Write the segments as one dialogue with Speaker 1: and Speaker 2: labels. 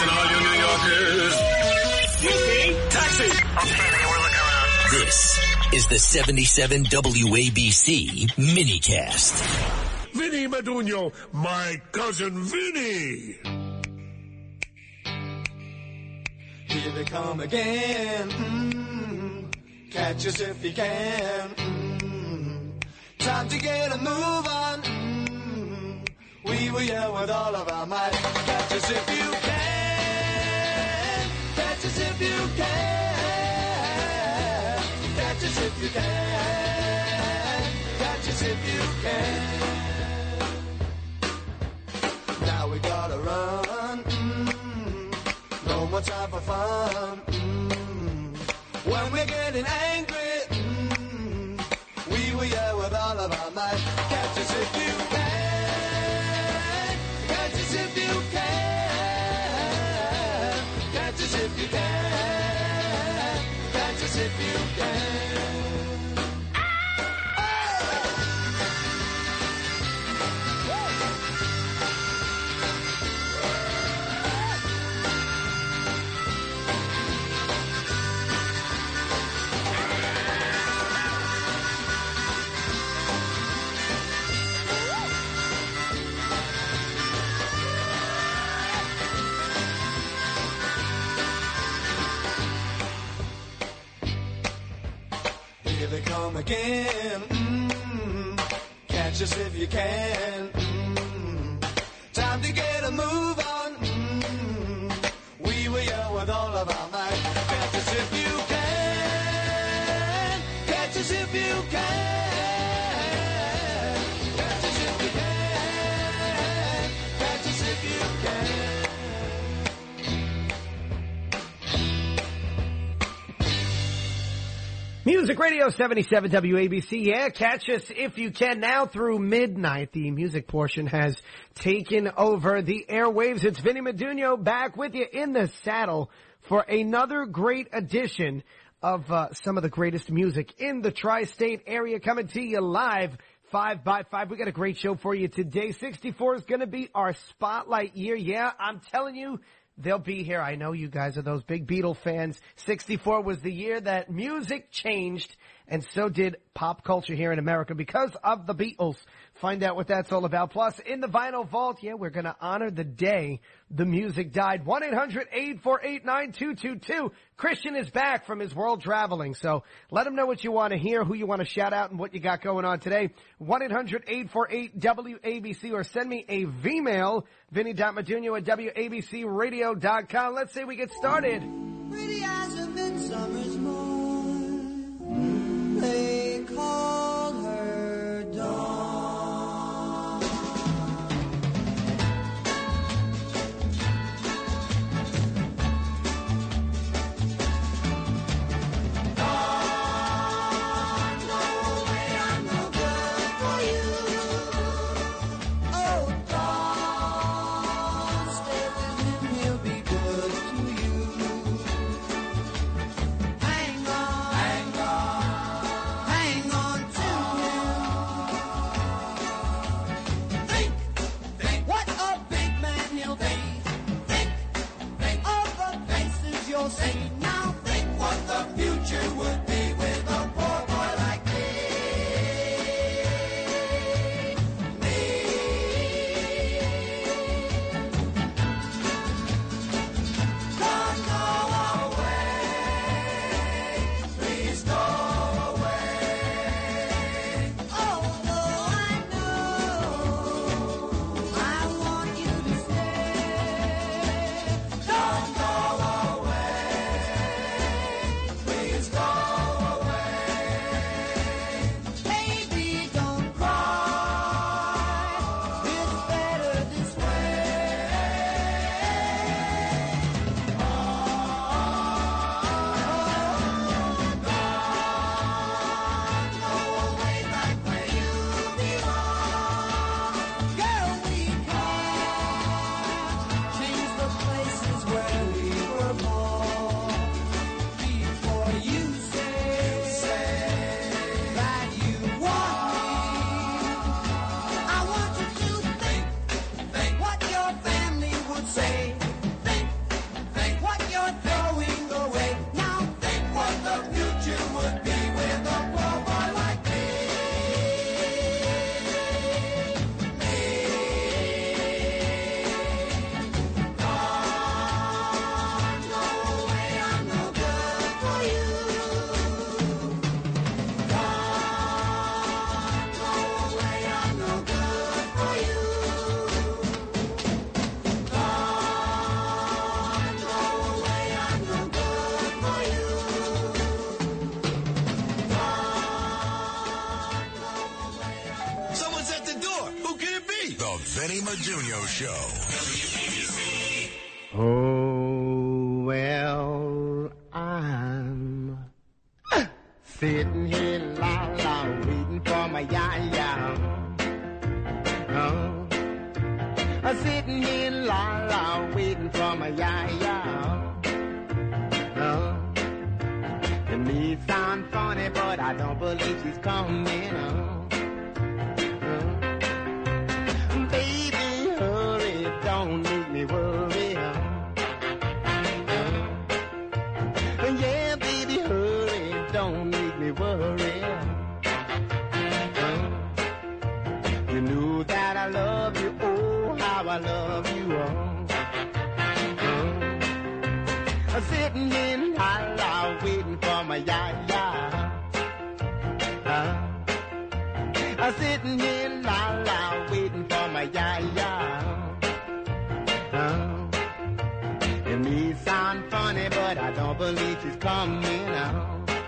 Speaker 1: Listen, all you New Yorkers. Taxi!
Speaker 2: This is the 77 WABC minicast.
Speaker 1: Vinnie Medugno, my cousin Vinny.
Speaker 3: Here they come again. Mm, catch us if you can. Mm, time to get a move on. Mm, we will yell with all of our might. Catch us if you can. Catch us if you can. Now we gotta run. Mm, no more time for fun. Mm. When we're getting angry, mm, we with all of our might. Catch us if you can. Catch us if you can. Catch us if you can. Catch us if you can. They come again. Mm, catch us if you can. Mm, time to get a move on. Mm, we will yell with all of our might. Catch us if you can. Catch us if you can.
Speaker 4: Music Radio 77 WABC. Yeah, catch us if you can now through midnight. The music portion has taken over the airwaves. It's Vinnie Medugno back with you in the saddle for another great edition of uh, some of the greatest music in the tri-state area coming to you live. Five by five. We got a great show for you today. 64 is going to be our spotlight year. Yeah, I'm telling you, They'll be here. I know you guys are those big Beatle fans. 64 was the year that music changed and so did pop culture here in America because of the Beatles. Find out what that's all about. Plus, in the vinyl vault, yeah, we're going to honor the day the music died. 1-800-848-9222. Christian is back from his world traveling. So let him know what you want to hear, who you want to shout out, and what you got going on today. 1-800-848-WABC or send me a V-mail, Vinnie.Medugno at WABCRadio.com. Let's say we get started.
Speaker 5: Pretty
Speaker 6: Medugno Show.
Speaker 7: Oh, well, I'm sitting here, la la, waiting for my ya ya. Oh, I'm sitting here, la la, waiting for my ya ya. Oh, it may sound funny, but I don't believe she's coming. Oh. Sitting in la waiting for my ya ya. Uh, sitting in la waiting for my ya ya. Uh, it may sound funny, but I don't believe she's coming out.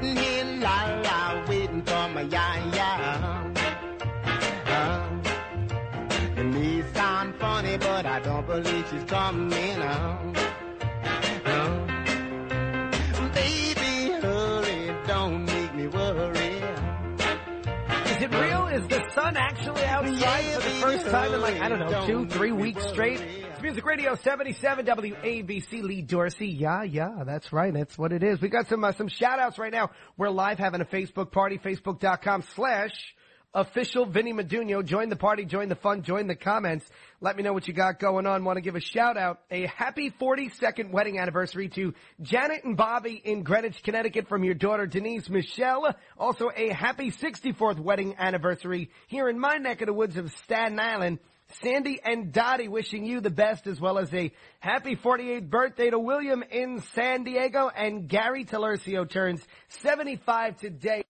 Speaker 7: Sitting here, la la, waiting for my ya ya. Uh, it may sound funny, but I don't believe she's coming out. Uh, baby, hurry, don't make me worry.
Speaker 4: It real? Is the sun actually outside for the first time in like, I don't know, two, three weeks straight? It's Music Radio 77 WABC Lee Dorsey. Yeah, yeah, that's right. That's what it is. We got some, uh, some shout outs right now. We're live having a Facebook party, facebook.com slash official Vinnie Medugno. Join the party, join the fun, join the comments. Let me know what you got going on. Want to give a shout out, a happy 42nd wedding anniversary to Janet and Bobby in Greenwich, Connecticut from your daughter Denise Michelle. Also a happy 64th wedding anniversary here in my neck of the woods of Staten Island. Sandy and Dottie wishing you the best as well as a happy 48th birthday to William in San Diego and Gary Talercio turns 75 today.